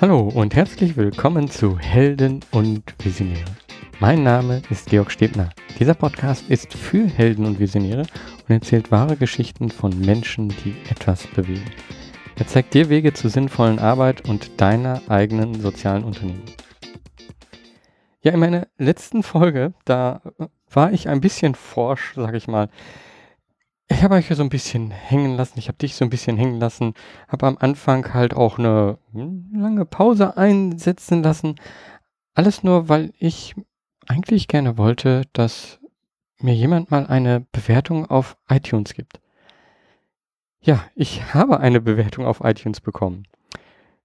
Hallo und herzlich willkommen zu Helden und Visionäre. Mein Name ist Georg Stebner. Dieser Podcast ist für Helden und Visionäre und erzählt wahre Geschichten von Menschen, die etwas bewegen. Er zeigt dir Wege zur sinnvollen Arbeit und deiner eigenen sozialen Unternehmen. Ja, in meiner letzten Folge, da war ich ein bisschen forsch, sag ich mal. Ich habe euch ja so ein bisschen hängen lassen, ich habe dich so ein bisschen hängen lassen, habe am Anfang halt auch eine hm, lange Pause einsetzen lassen. Alles nur, weil ich eigentlich gerne wollte, dass mir jemand mal eine Bewertung auf iTunes gibt. Ja, ich habe eine Bewertung auf iTunes bekommen.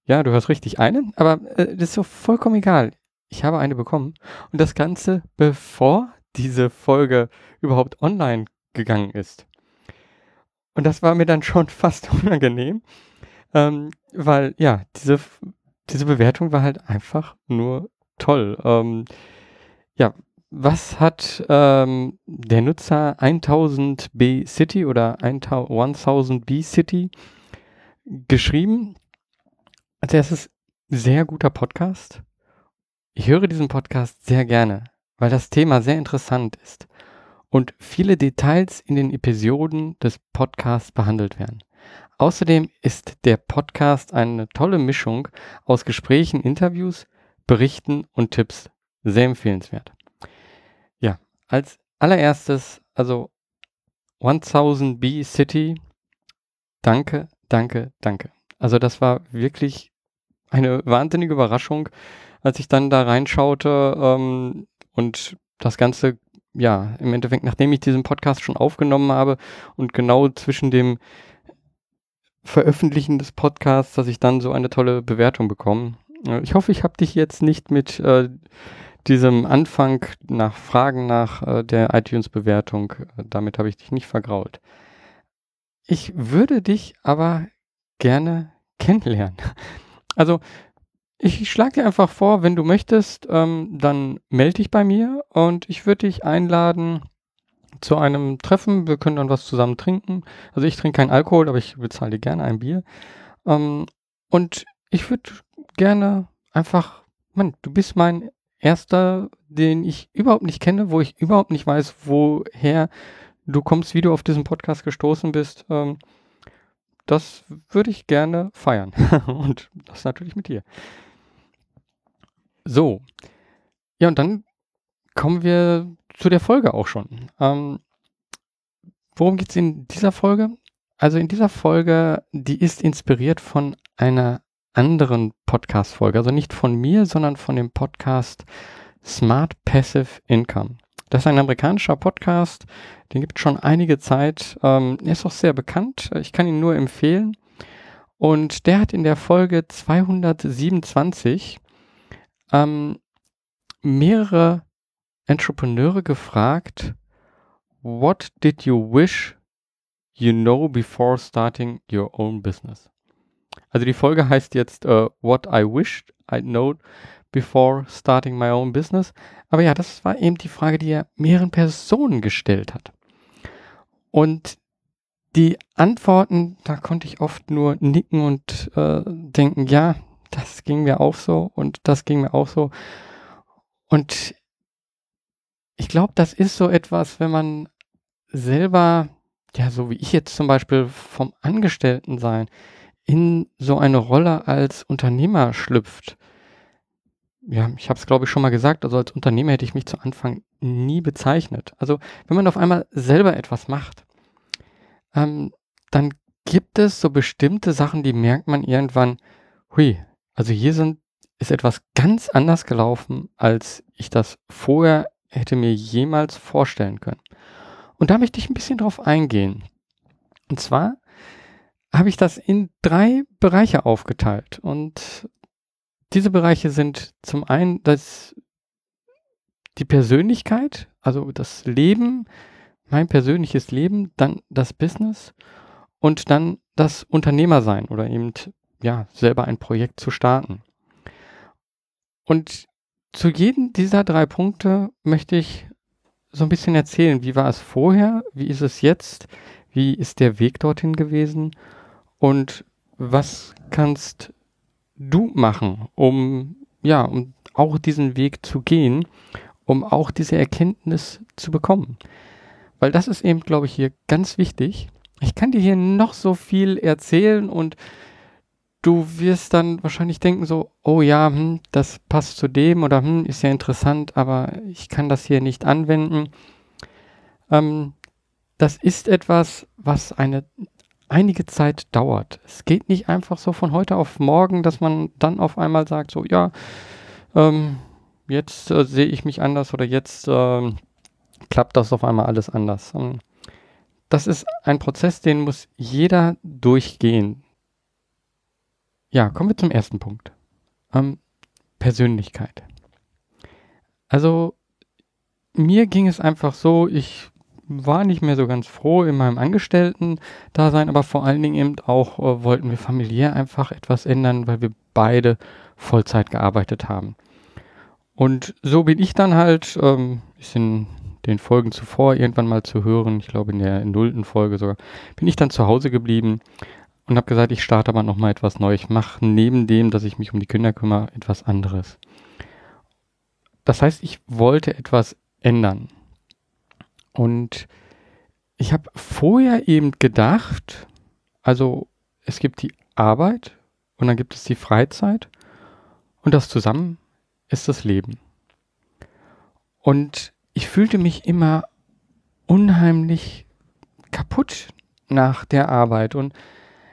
Ja, du hast richtig eine, aber äh, das ist so vollkommen egal. Ich habe eine bekommen und das Ganze bevor diese Folge überhaupt online gegangen ist. Und das war mir dann schon fast unangenehm, ähm, weil ja, diese, diese Bewertung war halt einfach nur toll. Ähm, ja, was hat ähm, der Nutzer 1000B City oder 1000B City geschrieben? Als erstes, sehr guter Podcast. Ich höre diesen Podcast sehr gerne, weil das Thema sehr interessant ist und viele Details in den Episoden des Podcasts behandelt werden. Außerdem ist der Podcast eine tolle Mischung aus Gesprächen, Interviews, Berichten und Tipps. Sehr empfehlenswert. Ja, als allererstes, also 1000B City. Danke, danke, danke. Also das war wirklich eine wahnsinnige Überraschung, als ich dann da reinschaute ähm, und das Ganze ja, im Endeffekt, nachdem ich diesen Podcast schon aufgenommen habe und genau zwischen dem Veröffentlichen des Podcasts, dass ich dann so eine tolle Bewertung bekomme. Äh, ich hoffe, ich habe dich jetzt nicht mit äh, diesem Anfang nach Fragen nach äh, der iTunes-Bewertung, äh, damit habe ich dich nicht vergrault. Ich würde dich aber gerne kennenlernen. Also ich schlage dir einfach vor, wenn du möchtest, ähm, dann melde dich bei mir und ich würde dich einladen zu einem Treffen. Wir können dann was zusammen trinken. Also ich trinke keinen Alkohol, aber ich bezahle dir gerne ein Bier. Ähm, und ich würde gerne einfach, Mann, du bist mein erster, den ich überhaupt nicht kenne, wo ich überhaupt nicht weiß, woher du kommst, wie du auf diesen Podcast gestoßen bist. Ähm, das würde ich gerne feiern. und das natürlich mit dir. So. Ja, und dann kommen wir zu der Folge auch schon. Ähm, worum geht es in dieser Folge? Also in dieser Folge, die ist inspiriert von einer anderen Podcast-Folge. Also nicht von mir, sondern von dem Podcast Smart Passive Income. Das ist ein amerikanischer Podcast, den gibt es schon einige Zeit. Ähm, er ist auch sehr bekannt. Ich kann ihn nur empfehlen. Und der hat in der Folge 227 ähm, mehrere Entrepreneure gefragt, what did you wish you know before starting your own business? Also die Folge heißt jetzt uh, What I wished I'd know before starting my own business. Aber ja, das war eben die Frage, die er mehreren Personen gestellt hat. Und die Antworten, da konnte ich oft nur nicken und äh, denken, ja, das ging mir auch so und das ging mir auch so. Und ich glaube, das ist so etwas, wenn man selber, ja, so wie ich jetzt zum Beispiel vom Angestellten sein, in so eine Rolle als Unternehmer schlüpft. Ja, ich habe es glaube ich schon mal gesagt, also als Unternehmer hätte ich mich zu Anfang nie bezeichnet. Also wenn man auf einmal selber etwas macht, ähm, dann gibt es so bestimmte Sachen, die merkt man irgendwann, hui, also hier sind, ist etwas ganz anders gelaufen, als ich das vorher hätte mir jemals vorstellen können. Und da möchte ich ein bisschen drauf eingehen. Und zwar habe ich das in drei Bereiche aufgeteilt. Und diese Bereiche sind zum einen das, die Persönlichkeit, also das Leben, mein persönliches Leben, dann das Business und dann das Unternehmersein oder eben ja, selber ein Projekt zu starten. Und zu jedem dieser drei Punkte möchte ich so ein bisschen erzählen, wie war es vorher, wie ist es jetzt, wie ist der Weg dorthin gewesen und was kannst du machen, um ja, um auch diesen Weg zu gehen, um auch diese Erkenntnis zu bekommen. Weil das ist eben, glaube ich, hier ganz wichtig. Ich kann dir hier noch so viel erzählen und du wirst dann wahrscheinlich denken so, oh ja, hm, das passt zu dem oder hm, ist ja interessant, aber ich kann das hier nicht anwenden. Ähm, das ist etwas, was eine einige Zeit dauert. Es geht nicht einfach so von heute auf morgen, dass man dann auf einmal sagt, so ja, ähm, jetzt äh, sehe ich mich anders oder jetzt ähm, klappt das auf einmal alles anders. Ähm, das ist ein Prozess, den muss jeder durchgehen. Ja, kommen wir zum ersten Punkt. Ähm, Persönlichkeit. Also mir ging es einfach so, ich war nicht mehr so ganz froh in meinem Angestellten-Dasein, aber vor allen Dingen eben auch äh, wollten wir familiär einfach etwas ändern, weil wir beide Vollzeit gearbeitet haben. Und so bin ich dann halt, ähm, ist in den Folgen zuvor irgendwann mal zu hören, ich glaube in der nullten Folge sogar, bin ich dann zu Hause geblieben und habe gesagt, ich starte aber nochmal etwas neu. Ich mache neben dem, dass ich mich um die Kinder kümmere, etwas anderes. Das heißt, ich wollte etwas ändern. Und ich habe vorher eben gedacht, also es gibt die Arbeit und dann gibt es die Freizeit und das zusammen ist das Leben. Und ich fühlte mich immer unheimlich kaputt nach der Arbeit und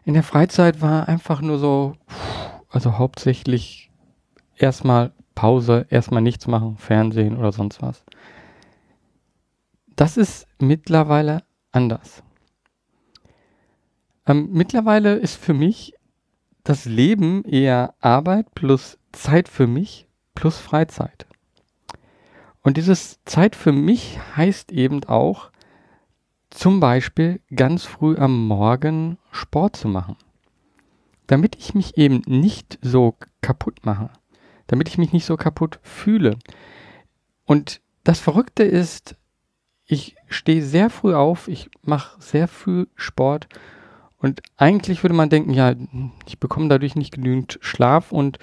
in der Freizeit war einfach nur so, also hauptsächlich erstmal Pause, erstmal nichts machen, Fernsehen oder sonst was. Das ist mittlerweile anders. Ähm, mittlerweile ist für mich das Leben eher Arbeit plus Zeit für mich plus Freizeit. Und dieses Zeit für mich heißt eben auch, zum Beispiel ganz früh am Morgen Sport zu machen. Damit ich mich eben nicht so kaputt mache. Damit ich mich nicht so kaputt fühle. Und das Verrückte ist, ich stehe sehr früh auf, ich mache sehr früh Sport und eigentlich würde man denken, ja, ich bekomme dadurch nicht genügend Schlaf und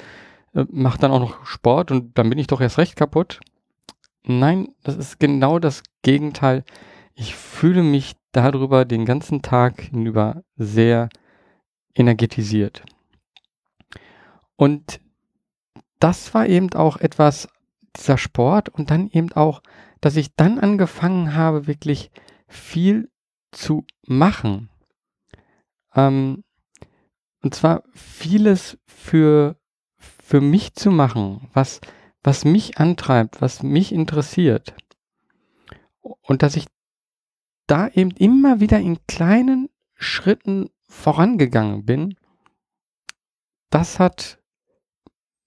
äh, mache dann auch noch Sport und dann bin ich doch erst recht kaputt. Nein, das ist genau das Gegenteil. Ich fühle mich darüber den ganzen Tag hinüber sehr energetisiert. Und das war eben auch etwas, dieser Sport und dann eben auch dass ich dann angefangen habe, wirklich viel zu machen. Ähm, und zwar vieles für, für mich zu machen, was, was mich antreibt, was mich interessiert. Und dass ich da eben immer wieder in kleinen Schritten vorangegangen bin, das hat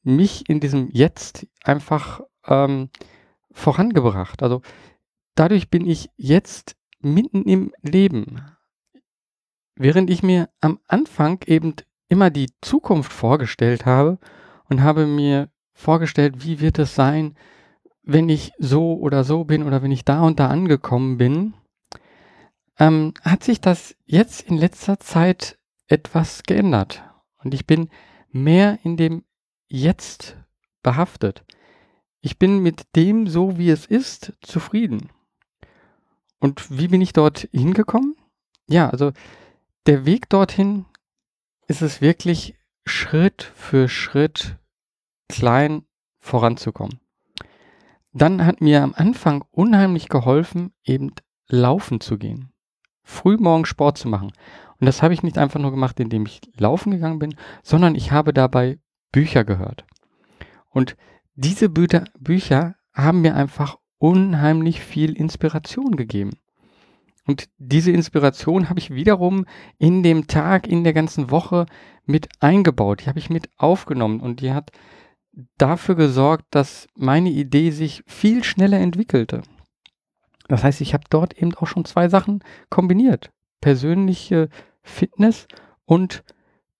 mich in diesem Jetzt einfach ähm, vorangebracht. Also dadurch bin ich jetzt mitten im Leben. Während ich mir am Anfang eben immer die Zukunft vorgestellt habe und habe mir vorgestellt, wie wird es sein, wenn ich so oder so bin oder wenn ich da und da angekommen bin, ähm, hat sich das jetzt in letzter Zeit etwas geändert. Und ich bin mehr in dem Jetzt behaftet ich bin mit dem, so wie es ist, zufrieden. Und wie bin ich dort hingekommen? Ja, also der Weg dorthin ist es wirklich Schritt für Schritt klein voranzukommen. Dann hat mir am Anfang unheimlich geholfen, eben laufen zu gehen. Frühmorgen Sport zu machen. Und das habe ich nicht einfach nur gemacht, indem ich laufen gegangen bin, sondern ich habe dabei Bücher gehört. Und diese Bücher, Bücher haben mir einfach unheimlich viel Inspiration gegeben. Und diese Inspiration habe ich wiederum in dem Tag, in der ganzen Woche mit eingebaut. Die habe ich mit aufgenommen und die hat dafür gesorgt, dass meine Idee sich viel schneller entwickelte. Das heißt, ich habe dort eben auch schon zwei Sachen kombiniert. Persönliche Fitness und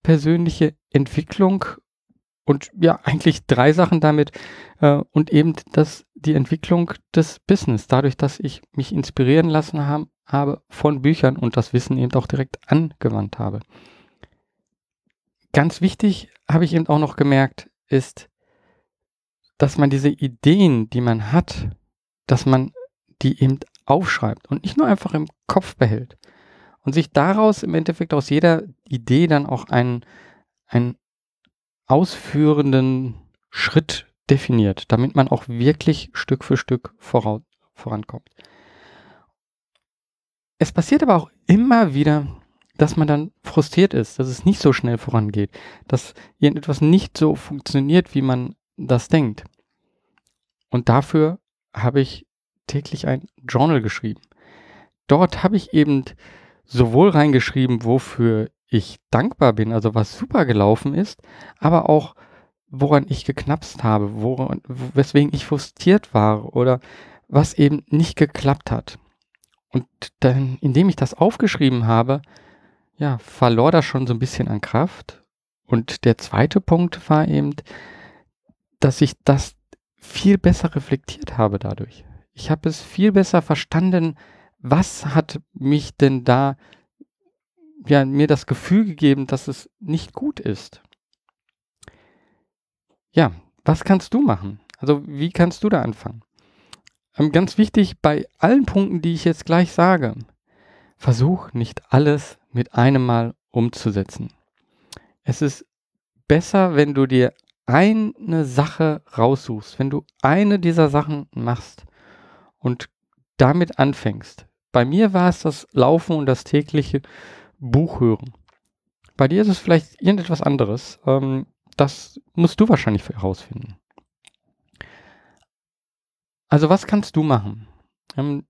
persönliche Entwicklung und ja, eigentlich drei Sachen damit äh, und eben das, die Entwicklung des Business, dadurch, dass ich mich inspirieren lassen haben, habe von Büchern und das Wissen eben auch direkt angewandt habe. ganz wichtig, habe ich eben auch noch gemerkt, ist, dass man diese Ideen, die man hat, dass man die eben aufschreibt und nicht nur einfach im Kopf behält und sich daraus im Endeffekt aus jeder Idee dann auch einen, einen ausführenden Schritt definiert, damit man auch wirklich Stück für Stück voraus, vorankommt. Es passiert aber auch immer wieder, dass man dann frustriert ist, dass es nicht so schnell vorangeht, dass irgendetwas nicht so funktioniert, wie man das denkt. Und dafür habe ich täglich ein Journal geschrieben. Dort habe ich eben sowohl reingeschrieben, wofür ich dankbar bin, also was super gelaufen ist, aber auch woran ich geknapst habe, woran, weswegen ich frustriert war oder was eben nicht geklappt hat. Und dann, indem ich das aufgeschrieben habe, ja, verlor das schon so ein bisschen an Kraft. Und der zweite Punkt war eben, dass ich das viel besser reflektiert habe dadurch. Ich habe es viel besser verstanden, was hat mich denn da, ja, mir das Gefühl gegeben, dass es nicht gut ist. Ja, was kannst du machen? Also wie kannst du da anfangen? Ähm, ganz wichtig bei allen Punkten, die ich jetzt gleich sage, versuch nicht alles mit einem Mal umzusetzen. Es ist besser, wenn du dir eine Sache raussuchst, wenn du eine dieser Sachen machst und damit anfängst. Bei mir war es das Laufen und das tägliche Buchhören. Bei dir ist es vielleicht irgendetwas anderes. Ähm, das musst du wahrscheinlich herausfinden. Also was kannst du machen? Ähm,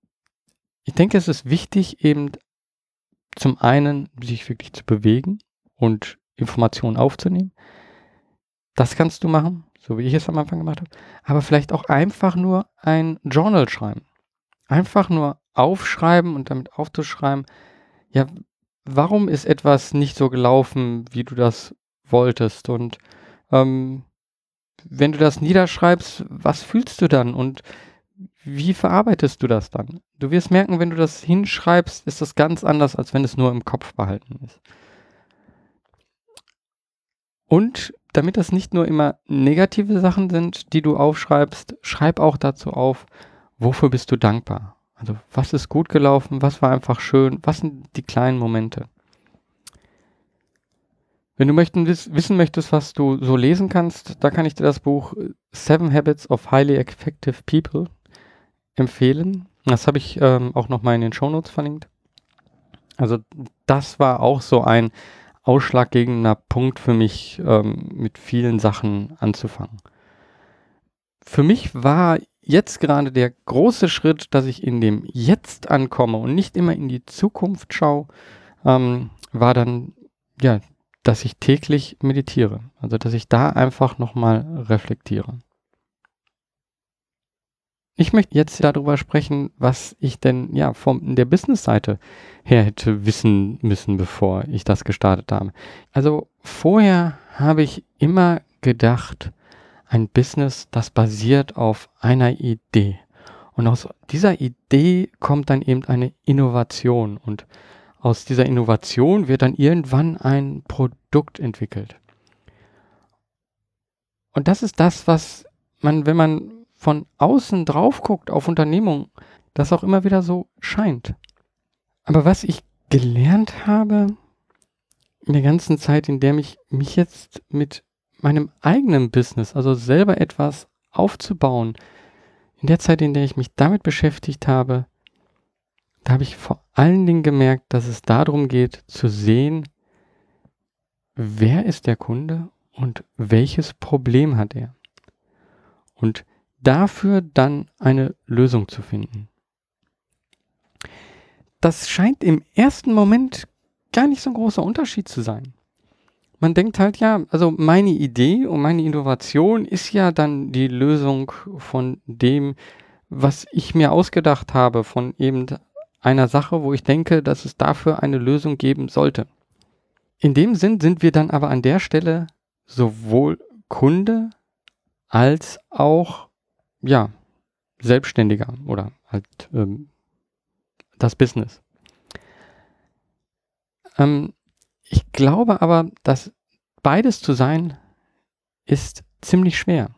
ich denke, es ist wichtig, eben zum einen sich wirklich zu bewegen und Informationen aufzunehmen. Das kannst du machen, so wie ich es am Anfang gemacht habe. Aber vielleicht auch einfach nur ein Journal schreiben. Einfach nur aufschreiben und damit aufzuschreiben, ja, warum ist etwas nicht so gelaufen, wie du das wolltest? Und ähm, wenn du das niederschreibst, was fühlst du dann und wie verarbeitest du das dann? Du wirst merken, wenn du das hinschreibst, ist das ganz anders, als wenn es nur im Kopf behalten ist. Und damit das nicht nur immer negative Sachen sind, die du aufschreibst, schreib auch dazu auf, wofür bist du dankbar? Also was ist gut gelaufen, was war einfach schön, was sind die kleinen Momente? Wenn du möchten, wissen möchtest, was du so lesen kannst, da kann ich dir das Buch Seven Habits of Highly Effective People empfehlen. Das habe ich ähm, auch nochmal in den Shownotes verlinkt. Also das war auch so ein ausschlaggebender Punkt für mich, ähm, mit vielen Sachen anzufangen. Für mich war jetzt gerade der große Schritt, dass ich in dem Jetzt ankomme und nicht immer in die Zukunft schaue, ähm, war dann, ja, dass ich täglich meditiere. Also, dass ich da einfach nochmal reflektiere. Ich möchte jetzt darüber sprechen, was ich denn ja von der Business-Seite her hätte wissen müssen, bevor ich das gestartet habe. Also vorher habe ich immer gedacht, ein Business, das basiert auf einer Idee. Und aus dieser Idee kommt dann eben eine Innovation. Und aus dieser Innovation wird dann irgendwann ein Produkt entwickelt. Und das ist das, was man, wenn man von außen drauf guckt auf Unternehmungen, das auch immer wieder so scheint. Aber was ich gelernt habe in der ganzen Zeit, in der ich mich jetzt mit meinem eigenen Business, also selber etwas aufzubauen, in der Zeit, in der ich mich damit beschäftigt habe, da habe ich vor allen Dingen gemerkt, dass es darum geht zu sehen, wer ist der Kunde und welches Problem hat er. Und dafür dann eine Lösung zu finden. Das scheint im ersten Moment gar nicht so ein großer Unterschied zu sein man denkt halt, ja, also meine Idee und meine Innovation ist ja dann die Lösung von dem, was ich mir ausgedacht habe, von eben einer Sache, wo ich denke, dass es dafür eine Lösung geben sollte. In dem Sinn sind wir dann aber an der Stelle sowohl Kunde als auch, ja, Selbstständiger oder halt ähm, das Business. Ähm, ich glaube aber, dass beides zu sein, ist ziemlich schwer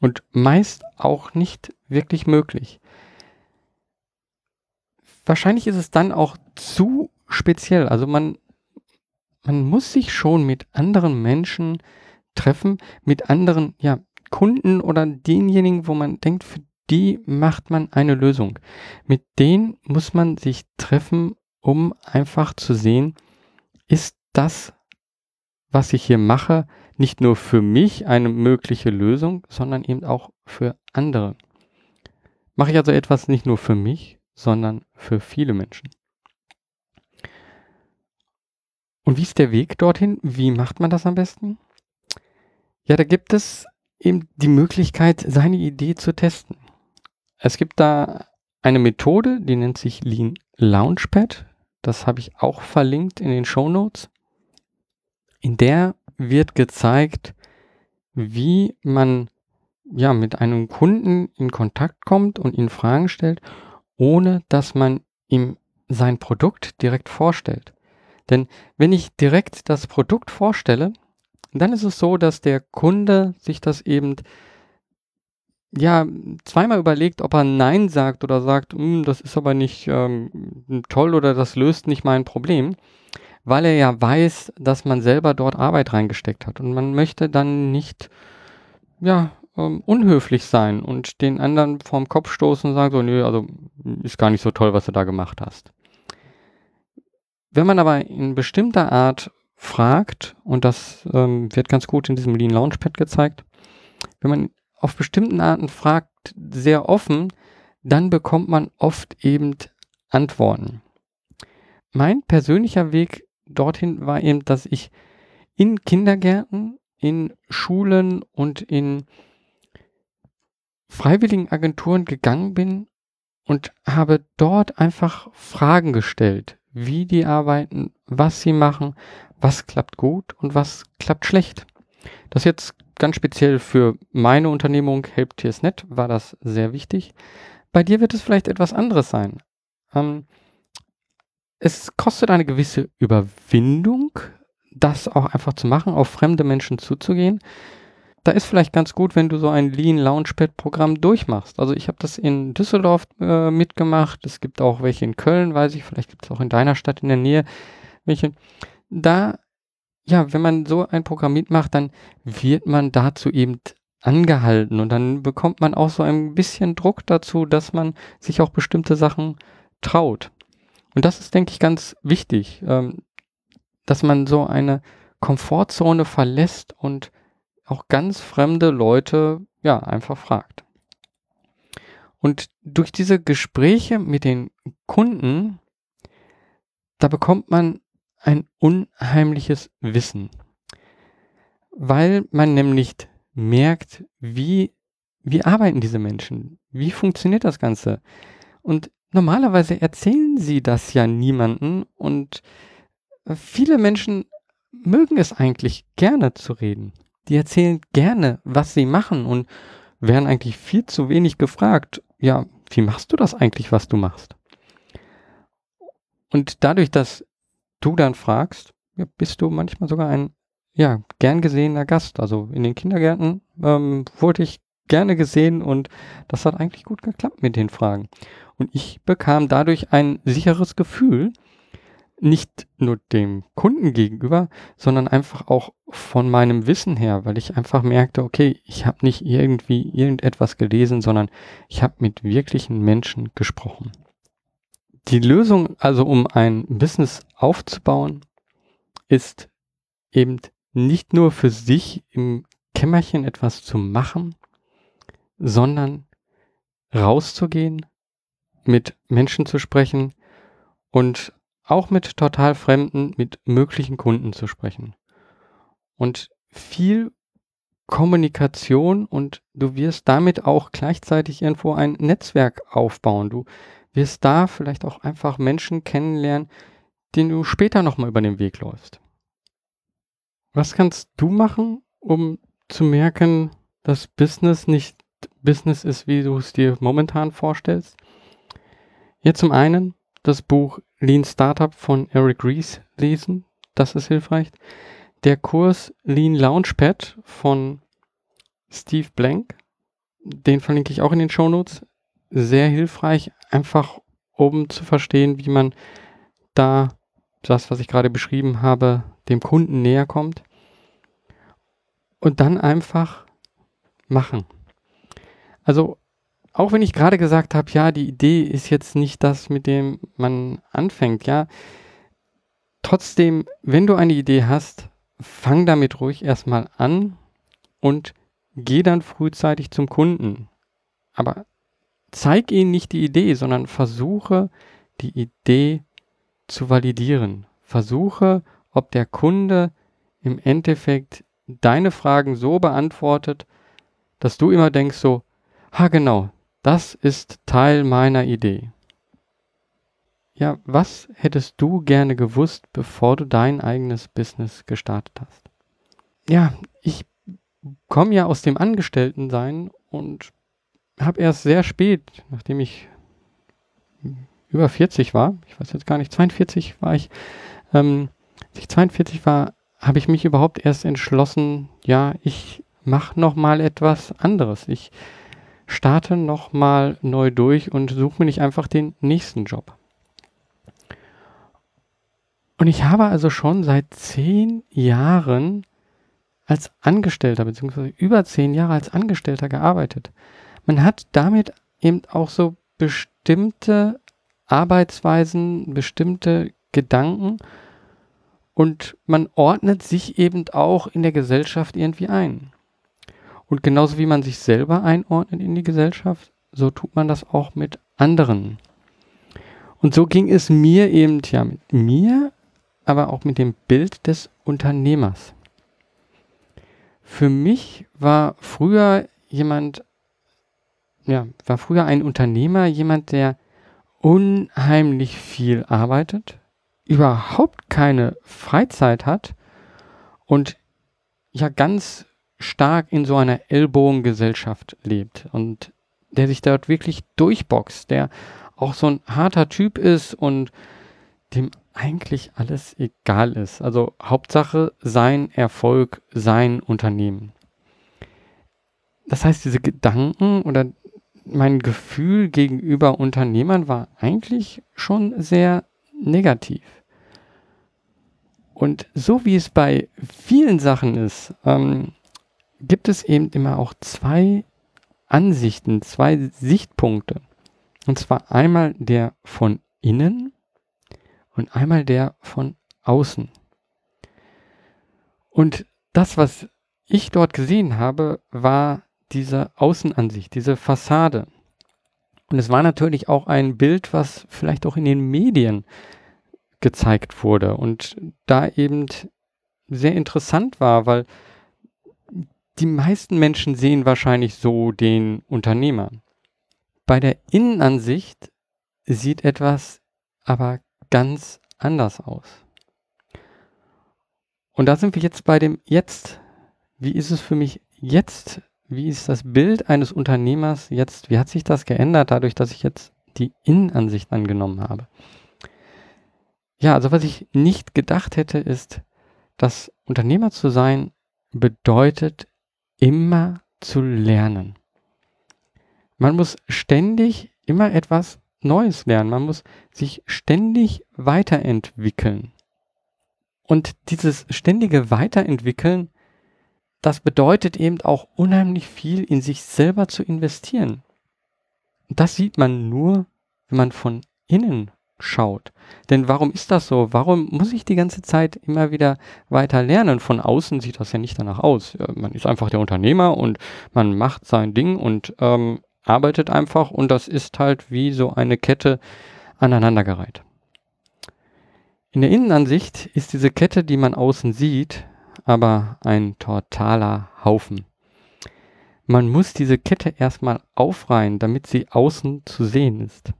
und meist auch nicht wirklich möglich. Wahrscheinlich ist es dann auch zu speziell. Also man, man muss sich schon mit anderen Menschen treffen, mit anderen ja, Kunden oder denjenigen, wo man denkt, für die macht man eine Lösung. Mit denen muss man sich treffen, um einfach zu sehen, ist das, was ich hier mache, nicht nur für mich eine mögliche Lösung, sondern eben auch für andere. Mache ich also etwas nicht nur für mich, sondern für viele Menschen. Und wie ist der Weg dorthin? Wie macht man das am besten? Ja, da gibt es eben die Möglichkeit, seine Idee zu testen. Es gibt da eine Methode, die nennt sich Lean Launchpad. Das habe ich auch verlinkt in den Show Notes. In der wird gezeigt, wie man ja mit einem Kunden in Kontakt kommt und ihn Fragen stellt, ohne dass man ihm sein Produkt direkt vorstellt. Denn wenn ich direkt das Produkt vorstelle, dann ist es so, dass der Kunde sich das eben ja zweimal überlegt, ob er Nein sagt oder sagt, hm, das ist aber nicht ähm, toll oder das löst nicht mein Problem, weil er ja weiß, dass man selber dort Arbeit reingesteckt hat und man möchte dann nicht ja ähm, unhöflich sein und den anderen vorm Kopf stoßen und sagen so, nö, also ist gar nicht so toll, was du da gemacht hast. Wenn man aber in bestimmter Art fragt, und das ähm, wird ganz gut in diesem Lean Launchpad gezeigt, wenn man auf bestimmten Arten fragt, sehr offen, dann bekommt man oft eben Antworten. Mein persönlicher Weg dorthin war eben, dass ich in Kindergärten, in Schulen und in freiwilligen Agenturen gegangen bin und habe dort einfach Fragen gestellt, wie die arbeiten, was sie machen, was klappt gut und was klappt schlecht. Das jetzt ganz speziell für meine Unternehmung HelpTiersNet war das sehr wichtig. Bei dir wird es vielleicht etwas anderes sein. Ähm, es kostet eine gewisse Überwindung, das auch einfach zu machen, auf fremde Menschen zuzugehen. Da ist vielleicht ganz gut, wenn du so ein Lean Launchpad Programm durchmachst. Also ich habe das in Düsseldorf äh, mitgemacht. Es gibt auch welche in Köln, weiß ich. Vielleicht gibt es auch in deiner Stadt in der Nähe welche da, ja, wenn man so ein Programm mitmacht, dann wird man dazu eben angehalten und dann bekommt man auch so ein bisschen Druck dazu, dass man sich auch bestimmte Sachen traut. Und das ist, denke ich, ganz wichtig, ähm, dass man so eine Komfortzone verlässt und auch ganz fremde Leute, ja, einfach fragt. Und durch diese Gespräche mit den Kunden, da bekommt man ein unheimliches Wissen, weil man nämlich merkt, wie, wie arbeiten diese Menschen, wie funktioniert das Ganze. Und normalerweise erzählen sie das ja niemanden und viele Menschen mögen es eigentlich gerne zu reden. Die erzählen gerne, was sie machen und werden eigentlich viel zu wenig gefragt, ja, wie machst du das eigentlich, was du machst? Und dadurch, dass du dann fragst, ja, bist du manchmal sogar ein ja, gern gesehener Gast. Also in den Kindergärten ähm, wurde ich gerne gesehen und das hat eigentlich gut geklappt mit den Fragen. Und ich bekam dadurch ein sicheres Gefühl, nicht nur dem Kunden gegenüber, sondern einfach auch von meinem Wissen her, weil ich einfach merkte, okay, ich habe nicht irgendwie irgendetwas gelesen, sondern ich habe mit wirklichen Menschen gesprochen. Die Lösung also, um ein Business aufzubauen, ist eben nicht nur für sich im Kämmerchen etwas zu machen, sondern rauszugehen, mit Menschen zu sprechen und auch mit total Fremden, mit möglichen Kunden zu sprechen. Und viel Kommunikation und du wirst damit auch gleichzeitig irgendwo ein Netzwerk aufbauen. Du wirst da vielleicht auch einfach Menschen kennenlernen, denen du später nochmal über den Weg läufst. Was kannst du machen, um zu merken, dass Business nicht Business ist, wie du es dir momentan vorstellst? Hier zum einen das Buch Lean Startup von Eric Ries lesen. Das ist hilfreich. der Kurs Lean Launchpad von Steve Blank. Den verlinke ich auch in den Show Notes. Sehr hilfreich, einfach um zu verstehen, wie man da das, was ich gerade beschrieben habe, dem Kunden näher kommt. Und dann einfach machen. Also, auch wenn ich gerade gesagt habe, ja, die Idee ist jetzt nicht das, mit dem man anfängt, ja. Trotzdem, wenn du eine Idee hast, fang damit ruhig erstmal an und geh dann frühzeitig zum Kunden. Aber zeig ihnen nicht die Idee, sondern versuche die Idee zu validieren. Versuche, ob der Kunde im Endeffekt deine Fragen so beantwortet, dass du immer denkst so, ha genau, das ist Teil meiner Idee. Ja, was hättest du gerne gewusst, bevor du dein eigenes Business gestartet hast? Ja, ich komme ja aus dem Angestelltensein und habe erst sehr spät, nachdem ich über 40 war, ich weiß jetzt gar nicht, 42 war ich, ähm, als ich 42 war, habe ich mich überhaupt erst entschlossen, ja, ich mache noch mal etwas anderes. Ich starte noch mal neu durch und suche mir nicht einfach den nächsten Job. Und ich habe also schon seit zehn Jahren als Angestellter, beziehungsweise über zehn Jahre als Angestellter gearbeitet. Man hat damit eben auch so bestimmte Arbeitsweisen, bestimmte Gedanken und man ordnet sich eben auch in der Gesellschaft irgendwie ein. Und genauso wie man sich selber einordnet in die Gesellschaft, so tut man das auch mit anderen. Und so ging es mir eben ja mit mir aber auch mit dem Bild des Unternehmers. Für mich war früher jemand, ja, war früher ein Unternehmer jemand, der unheimlich viel arbeitet, überhaupt keine Freizeit hat und ja ganz stark in so einer Ellbogengesellschaft lebt und der sich dort wirklich durchboxt, der auch so ein harter Typ ist und dem eigentlich alles egal ist. Also Hauptsache sein Erfolg, sein Unternehmen. Das heißt, diese Gedanken oder mein Gefühl gegenüber Unternehmern war eigentlich schon sehr negativ. Und so wie es bei vielen Sachen ist, ähm, gibt es eben immer auch zwei Ansichten, zwei Sichtpunkte. Und zwar einmal der von innen und einmal der von außen. Und das, was ich dort gesehen habe, war diese Außenansicht, diese Fassade. Und es war natürlich auch ein Bild, was vielleicht auch in den Medien gezeigt wurde und da eben sehr interessant war, weil die meisten Menschen sehen wahrscheinlich so den Unternehmer. Bei der Innenansicht sieht etwas aber ganz anders aus. Und da sind wir jetzt bei dem Jetzt. Wie ist es für mich jetzt? Wie ist das Bild eines Unternehmers jetzt? Wie hat sich das geändert dadurch, dass ich jetzt die Innenansicht angenommen habe? Ja, also was ich nicht gedacht hätte, ist, dass Unternehmer zu sein bedeutet, immer zu lernen. Man muss ständig immer etwas Neues lernen. Man muss sich ständig weiterentwickeln. Und dieses ständige Weiterentwickeln, das bedeutet eben auch unheimlich viel in sich selber zu investieren. Und das sieht man nur, wenn man von innen schaut. Denn warum ist das so? Warum muss ich die ganze Zeit immer wieder weiter lernen? Von außen sieht das ja nicht danach aus. Man ist einfach der Unternehmer und man macht sein Ding und ähm, arbeitet einfach und das ist halt wie so eine Kette aneinandergereiht. In der Innenansicht ist diese Kette, die man außen sieht, aber ein totaler Haufen. Man muss diese Kette erstmal aufreihen, damit sie außen zu sehen ist.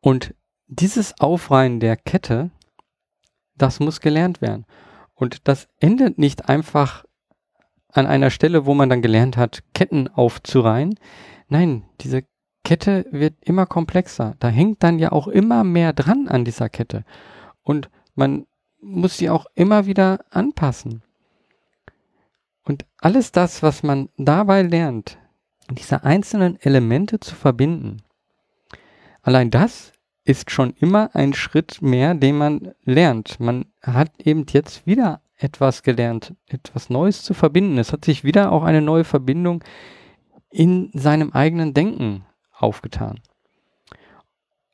Und dieses Aufreihen der Kette, das muss gelernt werden. Und das endet nicht einfach an einer Stelle, wo man dann gelernt hat, Ketten aufzureihen. Nein, diese Kette wird immer komplexer. Da hängt dann ja auch immer mehr dran an dieser Kette. Und man muss sie auch immer wieder anpassen. Und alles das, was man dabei lernt, diese einzelnen Elemente zu verbinden, allein das ist schon immer ein Schritt mehr, den man lernt. Man hat eben jetzt wieder etwas gelernt, etwas Neues zu verbinden. Es hat sich wieder auch eine neue Verbindung in seinem eigenen Denken aufgetan.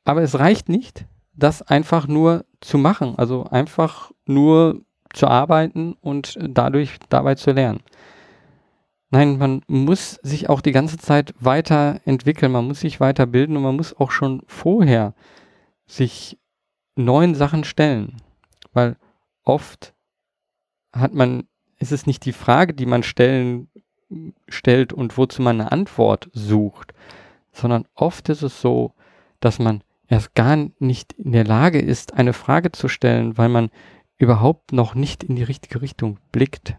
Aber es reicht nicht, das einfach nur zu machen, also einfach nur zu arbeiten und dadurch dabei zu lernen. Nein, man muss sich auch die ganze Zeit weiterentwickeln, man muss sich weiterbilden und man muss auch schon vorher sich neuen Sachen stellen, weil oft hat man, ist es nicht die Frage, die man stellen, stellt und wozu man eine Antwort sucht, sondern oft ist es so, dass man erst gar nicht in der Lage ist, eine Frage zu stellen, weil man überhaupt noch nicht in die richtige Richtung blickt.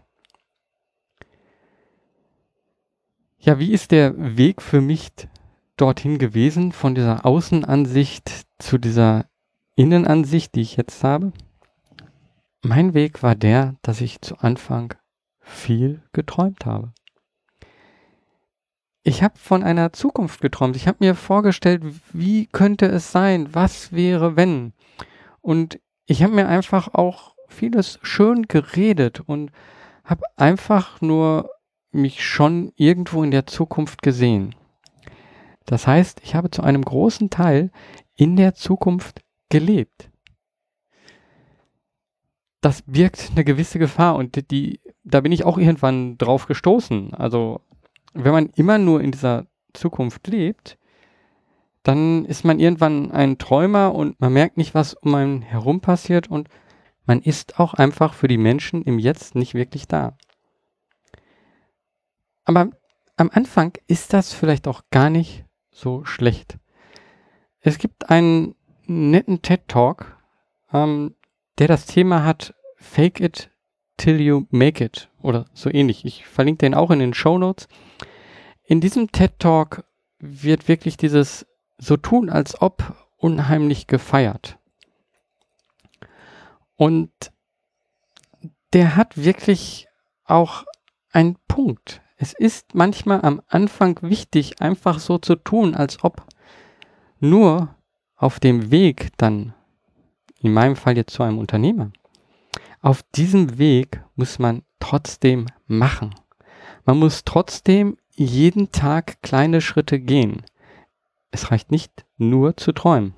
Ja, wie ist der Weg für mich dorthin gewesen, von dieser Außenansicht zu dieser Innenansicht, die ich jetzt habe? Mein Weg war der, dass ich zu Anfang viel geträumt habe. Ich habe von einer Zukunft geträumt. Ich habe mir vorgestellt, wie könnte es sein? Was wäre, wenn? Und ich habe mir einfach auch vieles schön geredet und habe einfach nur mich schon irgendwo in der Zukunft gesehen. Das heißt, ich habe zu einem großen Teil in der Zukunft gelebt. Das birgt eine gewisse Gefahr und die, da bin ich auch irgendwann drauf gestoßen. Also, wenn man immer nur in dieser Zukunft lebt, dann ist man irgendwann ein Träumer und man merkt nicht, was um einen herum passiert und man ist auch einfach für die Menschen im Jetzt nicht wirklich da. Aber am Anfang ist das vielleicht auch gar nicht so schlecht. Es gibt einen netten TED Talk, ähm, der das Thema hat Fake it till you make it oder so ähnlich. Ich verlinke den auch in den Show Notes. In diesem TED Talk wird wirklich dieses so tun, als ob unheimlich gefeiert. Und der hat wirklich auch einen Punkt. Es ist manchmal am Anfang wichtig, einfach so zu tun, als ob nur auf dem Weg dann, in meinem Fall jetzt zu einem Unternehmer, auf diesem Weg muss man trotzdem machen. Man muss trotzdem jeden Tag kleine Schritte gehen. Es reicht nicht nur zu träumen.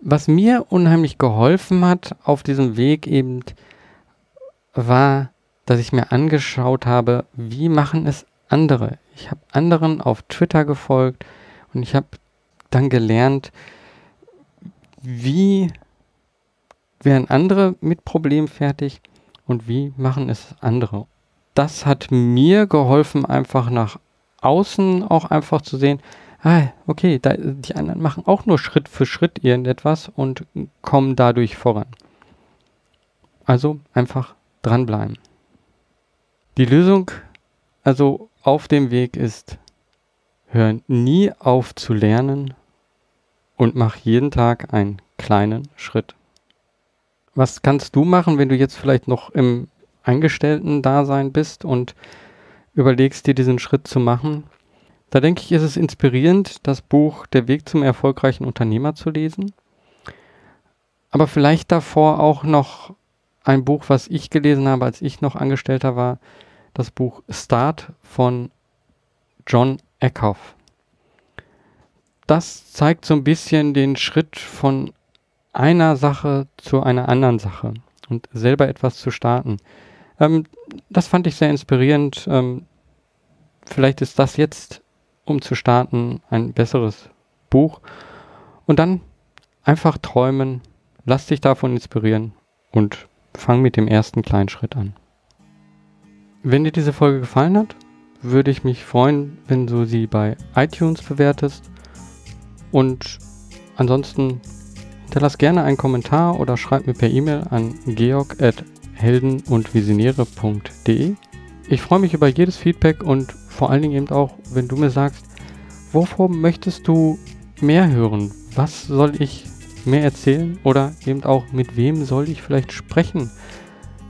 Was mir unheimlich geholfen hat auf diesem Weg eben war dass ich mir angeschaut habe, wie machen es andere. Ich habe anderen auf Twitter gefolgt und ich habe dann gelernt, wie werden andere mit Problemen fertig und wie machen es andere. Das hat mir geholfen, einfach nach außen auch einfach zu sehen, ah, okay, da, die anderen machen auch nur Schritt für Schritt irgendetwas und kommen dadurch voran. Also einfach dranbleiben. Die Lösung also auf dem Weg ist, hör nie auf zu lernen und mach jeden Tag einen kleinen Schritt. Was kannst du machen, wenn du jetzt vielleicht noch im Angestellten-Dasein bist und überlegst dir diesen Schritt zu machen? Da denke ich, ist es inspirierend, das Buch Der Weg zum erfolgreichen Unternehmer zu lesen. Aber vielleicht davor auch noch ein Buch, was ich gelesen habe, als ich noch Angestellter war, das Buch Start von John Eckhoff. Das zeigt so ein bisschen den Schritt von einer Sache zu einer anderen Sache und selber etwas zu starten. Ähm, das fand ich sehr inspirierend. Ähm, vielleicht ist das jetzt, um zu starten, ein besseres Buch. Und dann einfach träumen, lass dich davon inspirieren und fang mit dem ersten kleinen Schritt an. Wenn dir diese Folge gefallen hat, würde ich mich freuen, wenn du sie bei iTunes bewertest. Und ansonsten hinterlass gerne einen Kommentar oder schreib mir per E-Mail an georg.helden und visionäre.de. Ich freue mich über jedes Feedback und vor allen Dingen eben auch, wenn du mir sagst, wovon möchtest du mehr hören? Was soll ich mehr erzählen? Oder eben auch, mit wem soll ich vielleicht sprechen?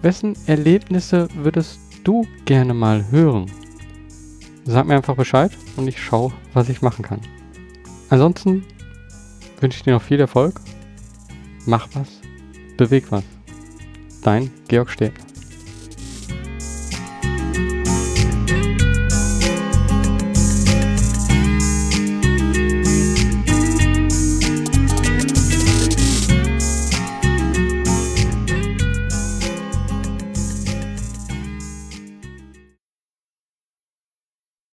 Wessen Erlebnisse würdest du gerne mal hören? Sag mir einfach Bescheid und ich schaue, was ich machen kann. Ansonsten wünsche ich dir noch viel Erfolg. Mach was, beweg was. Dein Georg Stäbler.